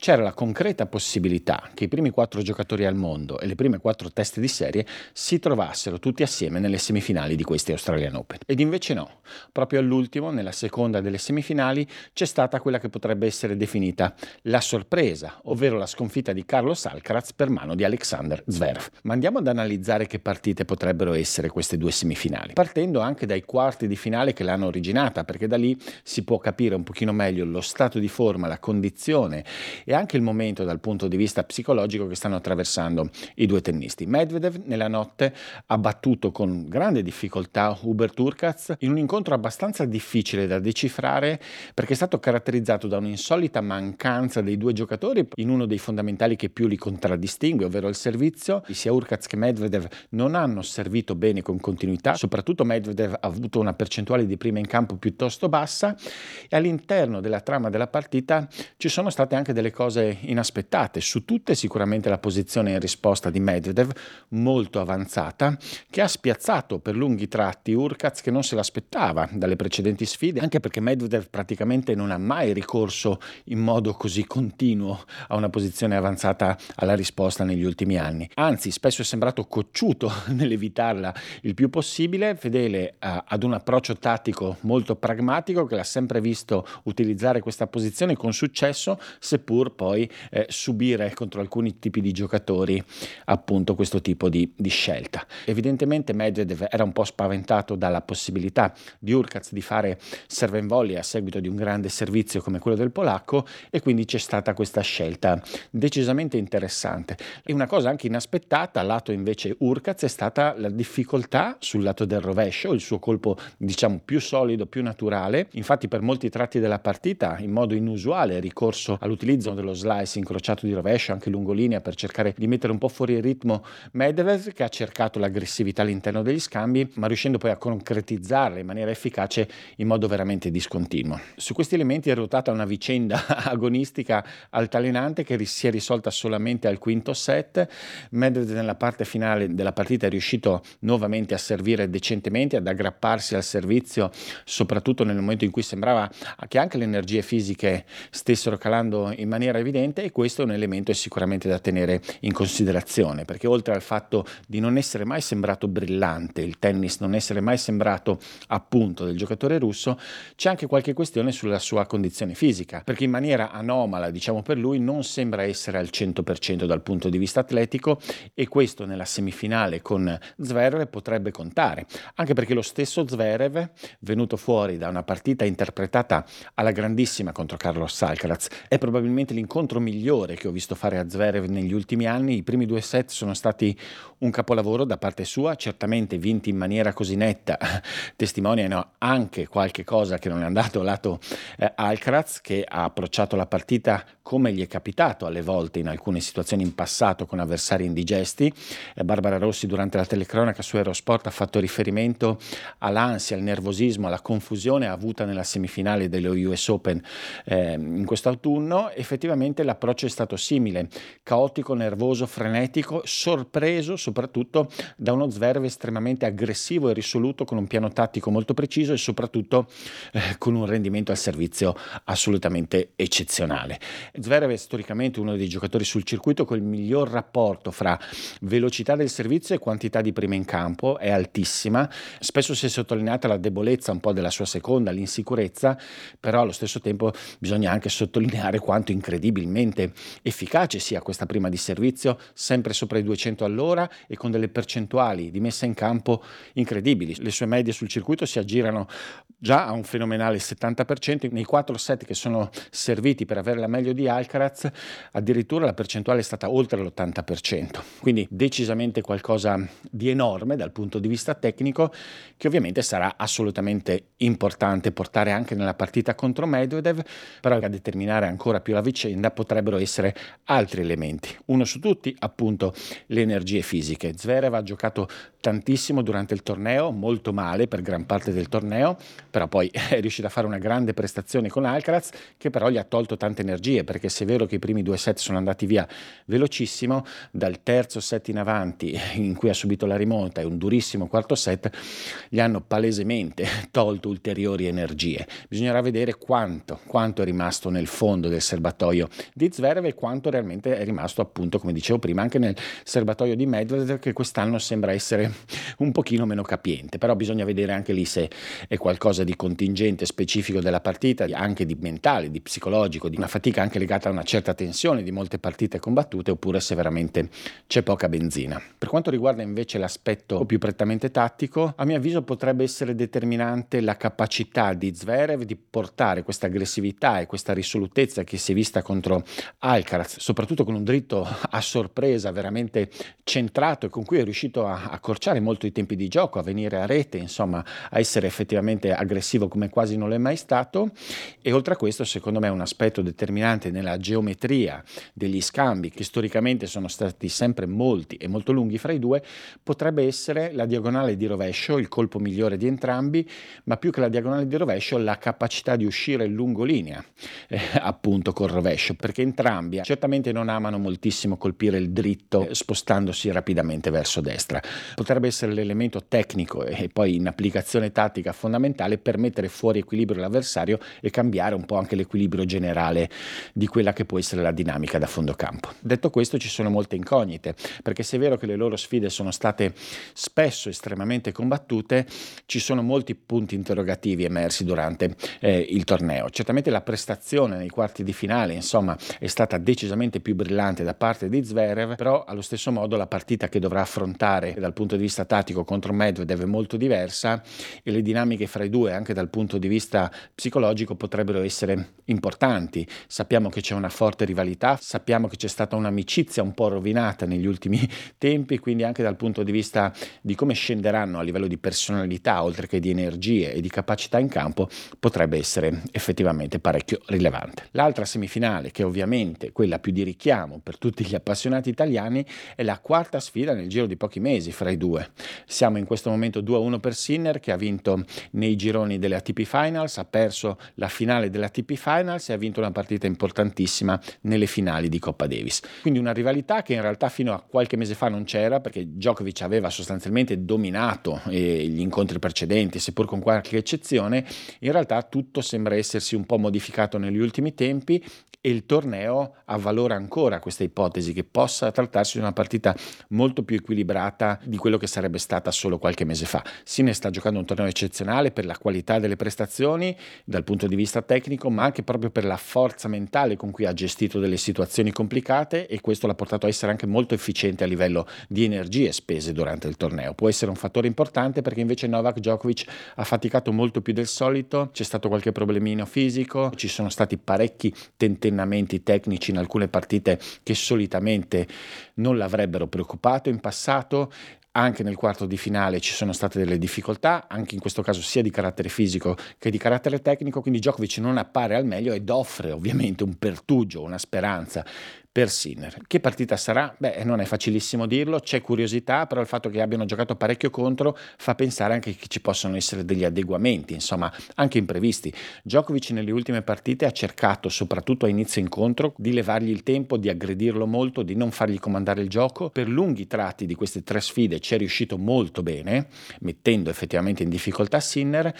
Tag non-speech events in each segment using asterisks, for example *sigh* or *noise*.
c'era la concreta possibilità che i primi quattro giocatori al mondo e le prime quattro teste di serie si trovassero tutti assieme nelle semifinali di questi Australian Open. Ed invece no, proprio all'ultimo, nella seconda delle semifinali, c'è stata quella che potrebbe essere definita la sorpresa, ovvero la sconfitta di Carlos Alcaraz per mano di Alexander Zverev. Ma andiamo ad analizzare che partite potrebbero essere queste due semifinali, partendo anche dai quarti di finale che l'hanno originata, perché da lì si può capire un pochino meglio lo stato di forma, la condizione e anche il momento dal punto di vista psicologico che stanno attraversando i due tennisti. Medvedev nella notte ha battuto con grande difficoltà Hubert Urkaz in un incontro abbastanza difficile da decifrare perché è stato caratterizzato da un'insolita mancanza dei due giocatori in uno dei fondamentali che più li contraddistingue, ovvero il servizio. Sia Urkaz che Medvedev non hanno servito bene con continuità, soprattutto Medvedev ha avuto una percentuale di prima in campo piuttosto bassa e all'interno della trama della partita ci sono state anche delle cose inaspettate, su tutte sicuramente la posizione in risposta di Medvedev molto avanzata, che ha spiazzato per lunghi tratti Urkaz che non se l'aspettava dalle precedenti sfide, anche perché Medvedev praticamente non ha mai ricorso in modo così continuo a una posizione avanzata alla risposta negli ultimi anni. Anzi, spesso è sembrato cocciuto *laughs* nell'evitarla il più possibile, fedele a, ad un approccio tattico molto pragmatico che l'ha sempre visto utilizzare questa posizione con successo, seppur per poi eh, subire contro alcuni tipi di giocatori appunto questo tipo di, di, scelta. Evidentemente Medvedev era un po' spaventato dalla possibilità di Urkaz di fare serve in volley a seguito di un grande servizio come quello del polacco e quindi c'è stata questa scelta decisamente interessante. E una cosa anche inaspettata, lato invece Urkaz, è stata la difficoltà sul lato del rovescio, il suo colpo diciamo più solido, più naturale. Infatti per molti tratti della partita in modo inusuale ricorso all'utilizzo dello slice incrociato di rovescio, anche lungolinea, per cercare di mettere un po' fuori il ritmo Medvedev, che ha cercato l'aggressività all'interno degli scambi, ma riuscendo poi a concretizzarla in maniera efficace in modo veramente discontinuo. Su questi elementi è ruotata una vicenda *laughs* agonistica altalenante che si è risolta solamente al quinto set. Medvedev nella parte finale della partita è riuscito nuovamente a servire decentemente, ad aggrapparsi al servizio, soprattutto nel momento in cui sembrava che anche le energie fisiche stessero calando in maniera maniera evidente e questo è un elemento sicuramente da tenere in considerazione perché oltre al fatto di non essere mai sembrato brillante, il tennis non essere mai sembrato appunto del giocatore russo, c'è anche qualche questione sulla sua condizione fisica perché in maniera anomala diciamo per lui non sembra essere al 100% dal punto di vista atletico e questo nella semifinale con Zverev potrebbe contare anche perché lo stesso Zverev venuto fuori da una partita interpretata alla grandissima contro Carlos Alcaraz è probabilmente l'incontro migliore che ho visto fare a Zverev negli ultimi anni. I primi due set sono stati un capolavoro da parte sua, certamente vinti in maniera così netta, *laughs* testimoniano anche qualche cosa che non è andato lato eh, Alcaraz, che ha approcciato la partita come gli è capitato alle volte in alcune situazioni in passato con avversari indigesti. Eh, Barbara Rossi durante la telecronaca su Eurosport ha fatto riferimento all'ansia, al nervosismo, alla confusione avuta nella semifinale dello US Open eh, in quest'autunno. Effettivamente l'approccio è stato simile, caotico, nervoso, frenetico, sorpreso soprattutto da uno Zverev estremamente aggressivo e risoluto con un piano tattico molto preciso e soprattutto eh, con un rendimento al servizio assolutamente eccezionale. Zverev è storicamente uno dei giocatori sul circuito con il miglior rapporto fra velocità del servizio e quantità di prima in campo, è altissima. Spesso si è sottolineata la debolezza un po' della sua seconda, l'insicurezza, però allo stesso tempo bisogna anche sottolineare quanto incredibilmente efficace sia questa prima di servizio, sempre sopra i 200 all'ora e con delle percentuali di messa in campo incredibili. Le sue medie sul circuito si aggirano già a un fenomenale 70%, nei quattro set che sono serviti per avere la meglio di Alcaraz, addirittura la percentuale è stata oltre l'80%, quindi decisamente qualcosa di enorme dal punto di vista tecnico che ovviamente sarà assolutamente importante portare anche nella partita contro Medvedev, però a determinare ancora più la vicenda potrebbero essere altri elementi. Uno su tutti, appunto, le energie fisiche. Zverev ha giocato tantissimo durante il torneo, molto male per gran parte del torneo, però poi *laughs* è riuscito a fare una grande prestazione con Alcaraz che però gli ha tolto tante energie perché se è vero che i primi due set sono andati via velocissimo, dal terzo set in avanti *laughs* in cui ha subito la rimonta e un durissimo quarto set gli hanno palesemente *laughs* tolto ulteriori energie. Bisognerà vedere quanto, quanto è rimasto nel fondo del serbatoio di Zverev e quanto realmente è rimasto appunto come dicevo prima anche nel serbatoio di Medvedev che quest'anno sembra essere *laughs* un pochino meno capiente, però bisogna vedere anche lì se è qualcosa di contingente, specifico della partita, anche di mentale, di psicologico, di una fatica anche legata a una certa tensione di molte partite combattute, oppure se veramente c'è poca benzina. Per quanto riguarda invece l'aspetto più prettamente tattico, a mio avviso potrebbe essere determinante la capacità di Zverev di portare questa aggressività e questa risolutezza che si è vista contro Alcaraz, soprattutto con un dritto a sorpresa veramente centrato e con cui è riuscito a, a accorciare molto i tempi di gioco, a venire a rete, insomma, a essere effettivamente aggressivo come quasi non l'è mai stato. E oltre a questo, secondo me, un aspetto determinante nella geometria degli scambi, che storicamente sono stati sempre molti e molto lunghi fra i due, potrebbe essere la diagonale di rovescio, il colpo migliore di entrambi, ma più che la diagonale di rovescio, la capacità di uscire lungolinea, eh, appunto col rovescio, perché entrambi certamente non amano moltissimo colpire il dritto eh, spostandosi rapidamente verso destra potrebbe essere l'elemento tecnico e poi in applicazione tattica fondamentale per mettere fuori equilibrio l'avversario e cambiare un po' anche l'equilibrio generale di quella che può essere la dinamica da fondo campo. Detto questo ci sono molte incognite, perché se è vero che le loro sfide sono state spesso estremamente combattute, ci sono molti punti interrogativi emersi durante eh, il torneo. Certamente la prestazione nei quarti di finale, insomma, è stata decisamente più brillante da parte di Zverev, però allo stesso modo la partita che dovrà affrontare dal punto di vista tattico contro Medvedev è molto diversa e le dinamiche fra i due anche dal punto di vista psicologico potrebbero essere importanti. Sappiamo che c'è una forte rivalità, sappiamo che c'è stata un'amicizia un po' rovinata negli ultimi *laughs* tempi, quindi anche dal punto di vista di come scenderanno a livello di personalità, oltre che di energie e di capacità in campo, potrebbe essere effettivamente parecchio rilevante. L'altra semifinale, che è ovviamente quella più di richiamo per tutti gli appassionati italiani, è la quarta sfida nel giro di pochi mesi fra i due due. Siamo in questo momento 2-1 per Sinner che ha vinto nei gironi delle ATP Finals, ha perso la finale delle ATP Finals e ha vinto una partita importantissima nelle finali di Coppa Davis. Quindi una rivalità che in realtà fino a qualche mese fa non c'era perché Djokovic aveva sostanzialmente dominato eh, gli incontri precedenti, seppur con qualche eccezione, in realtà tutto sembra essersi un po' modificato negli ultimi tempi e il torneo avvalora ancora questa ipotesi che possa trattarsi di una partita molto più equilibrata di quello che sarebbe stata solo qualche mese fa. Sinner sta giocando un torneo eccezionale per la qualità delle prestazioni dal punto di vista tecnico, ma anche proprio per la forza mentale con cui ha gestito delle situazioni complicate e questo l'ha portato a essere anche molto efficiente a livello di energie spese durante il torneo. Può essere un fattore importante perché invece Novak Djokovic ha faticato molto più del solito, c'è stato qualche problemino fisico, ci sono stati parecchi tentennamenti tecnici in alcune partite che solitamente non l'avrebbero preoccupato in passato anche nel quarto di finale ci sono state delle difficoltà, anche in questo caso sia di carattere fisico che di carattere tecnico, quindi Djokovic non appare al meglio ed offre ovviamente un pertugio, una speranza per Sinner. Che partita sarà? Beh, non è facilissimo dirlo, c'è curiosità, però il fatto che abbiano giocato parecchio contro fa pensare anche che ci possano essere degli adeguamenti, insomma, anche imprevisti. Djokovic nelle ultime partite ha cercato, soprattutto a inizio incontro, di levargli il tempo, di aggredirlo molto, di non fargli comandare il gioco. Per lunghi tratti di queste tre sfide ci è riuscito molto bene, mettendo effettivamente in difficoltà Sinner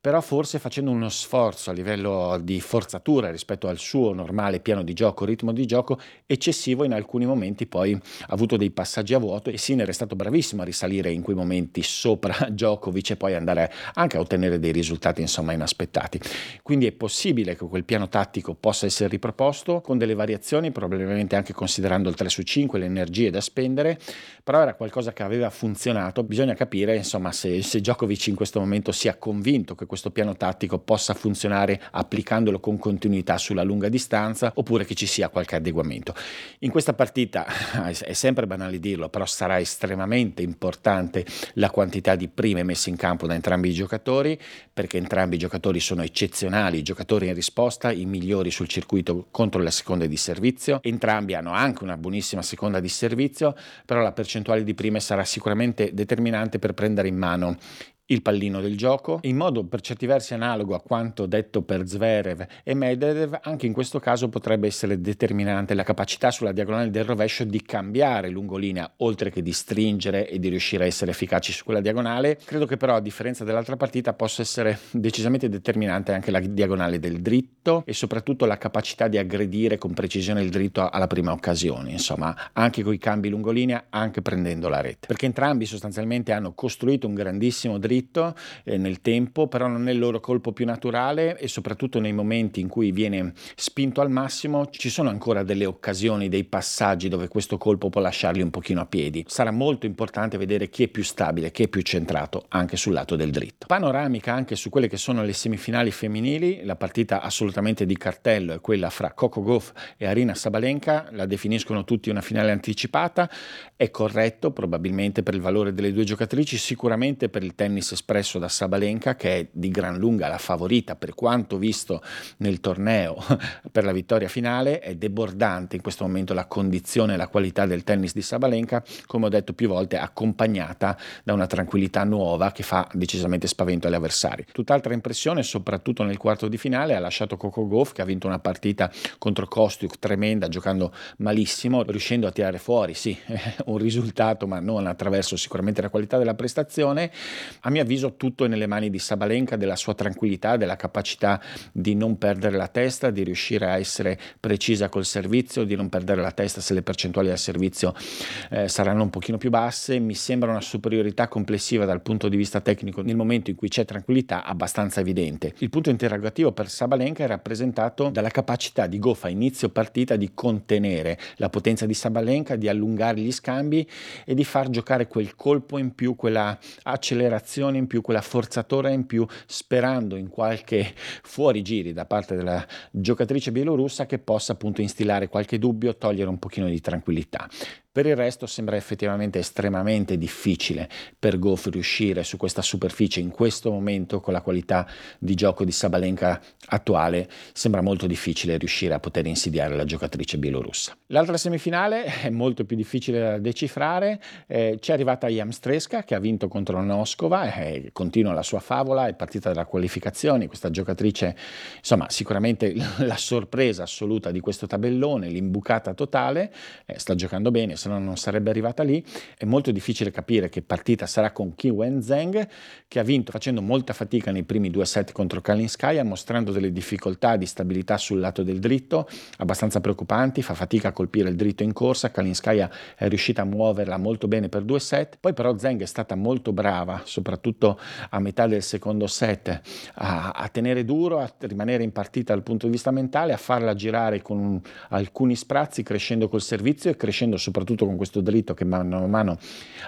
però forse facendo uno sforzo a livello di forzatura rispetto al suo normale piano di gioco, ritmo di gioco eccessivo in alcuni momenti poi ha avuto dei passaggi a vuoto e Sinner è stato bravissimo a risalire in quei momenti sopra *laughs* Djokovic e poi andare anche a ottenere dei risultati insomma inaspettati. Quindi è possibile che quel piano tattico possa essere riproposto con delle variazioni, probabilmente anche considerando il 3 su 5, le energie da spendere, però era qualcosa che aveva funzionato, bisogna capire insomma se, se Djokovic in questo momento sia convinto che questo piano tattico possa funzionare applicandolo con continuità sulla lunga distanza oppure che ci sia qualche adeguamento. In questa partita *laughs* è sempre banale dirlo, però sarà estremamente importante la quantità di prime messe in campo da entrambi i giocatori perché entrambi i giocatori sono eccezionali, giocatori in risposta, i migliori sul circuito contro le seconde di servizio, entrambi hanno anche una buonissima seconda di servizio, però la percentuale di prime sarà sicuramente determinante per prendere in mano il pallino del gioco, in modo per certi versi analogo a quanto detto per Zverev e Medvedev, anche in questo caso potrebbe essere determinante la capacità sulla diagonale del rovescio di cambiare lungolinea, oltre che di stringere e di riuscire a essere efficaci su quella diagonale. Credo che però, a differenza dell'altra partita, possa essere decisamente determinante anche la diagonale del dritto e soprattutto la capacità di aggredire con precisione il dritto alla prima occasione, insomma, anche con i cambi lungolinea, anche prendendo la rete. Perché entrambi sostanzialmente hanno costruito un grandissimo dritto dritto eh, nel tempo, però non è il loro colpo più naturale e soprattutto nei momenti in cui viene spinto al massimo ci sono ancora delle occasioni, dei passaggi dove questo colpo può lasciarli un pochino a piedi. Sarà molto importante vedere chi è più stabile, chi è più centrato anche sul lato del dritto. Panoramica anche su quelle che sono le semifinali femminili, la partita assolutamente di cartello è quella fra Coco Goff e Arina Sabalenka, la definiscono tutti una finale anticipata, è corretto probabilmente per il valore delle due giocatrici, sicuramente per il tennis espresso da Sabalenka che è di gran lunga la favorita per quanto visto nel torneo *laughs* per la vittoria finale, è debordante in questo momento la condizione e la qualità del tennis di Sabalenka, come ho detto più volte, accompagnata da una tranquillità nuova che fa decisamente spavento agli avversari. Tutt'altra impressione, soprattutto nel quarto di finale, ha lasciato Coco Goff che ha vinto una partita contro Kostiuk tremenda, giocando malissimo, riuscendo a tirare fuori, sì, *laughs* un risultato, ma non attraverso sicuramente la qualità della prestazione. A mio mio avviso tutto è nelle mani di Sabalenka, della sua tranquillità, della capacità di non perdere la testa, di riuscire a essere precisa col servizio, di non perdere la testa se le percentuali al servizio eh, saranno un pochino più basse. Mi sembra una superiorità complessiva dal punto di vista tecnico nel momento in cui c'è tranquillità abbastanza evidente. Il punto interrogativo per Sabalenka è rappresentato dalla capacità di Goff a inizio partita di contenere la potenza di Sabalenka, di allungare gli scambi e di far giocare quel colpo in più, quella accelerazione pressione in più, quella forzatura in più, sperando in qualche *laughs* fuorigiri da parte della giocatrice bielorussa che possa appunto instillare qualche dubbio, togliere un pochino di tranquillità. Per il resto sembra effettivamente estremamente difficile per Goff riuscire su questa superficie in questo momento con la qualità di gioco di Sabalenka attuale, sembra molto difficile riuscire a poter insidiare la giocatrice bielorussa. L'altra semifinale è molto più difficile da decifrare, eh, c'è arrivata Jamstreska che ha vinto contro Noskova e continua la sua favola, è partita dalla qualificazione, questa giocatrice insomma sicuramente *laughs* la sorpresa assoluta di questo tabellone, l'imbucata totale, eh, sta giocando bene, se no non sarebbe arrivata lì. È molto difficile capire che partita sarà con Ki Wen Zheng, che ha vinto facendo molta fatica nei primi due set contro Kalinskaya, mostrando delle difficoltà di stabilità sul lato del dritto, abbastanza preoccupanti, fa fatica a colpire il dritto in corsa, Kalinskaya è riuscita a muoverla molto bene per due set, poi però Zheng è stata molto brava, soprattutto a metà del secondo set, a, a tenere duro, a rimanere in partita dal punto di vista mentale, a farla girare con alcuni sprazzi, crescendo col servizio e crescendo soprattutto soprattutto con questo dritto che mano a mano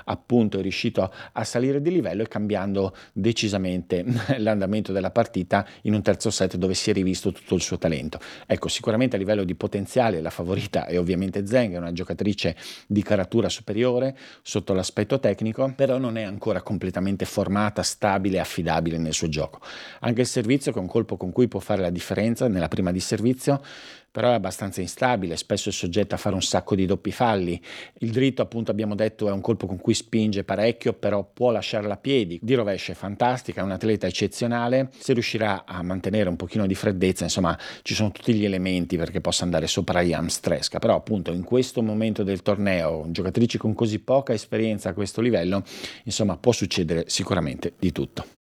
appunto è riuscito a salire di livello e cambiando decisamente *laughs* l'andamento della partita in un terzo set dove si è rivisto tutto il suo talento. Ecco, sicuramente a livello di potenziale la favorita è ovviamente Zeng, è una giocatrice di caratura superiore sotto l'aspetto tecnico, però non è ancora completamente formata, stabile e affidabile nel suo gioco. Anche il servizio, che è un colpo con cui può fare la differenza nella prima di servizio, però è abbastanza instabile, spesso è soggetta a fare un sacco di doppi falli. Il dritto, appunto, abbiamo detto, è un colpo con cui spinge parecchio, però può lasciarla a piedi. Di rovescio è fantastica, è un atleta eccezionale. Se riuscirà a mantenere un pochino di freddezza, insomma, ci sono tutti gli elementi perché possa andare sopra Iam Stresca. Però, appunto, in questo momento del torneo, giocatrici con così poca esperienza a questo livello, insomma, può succedere sicuramente di tutto.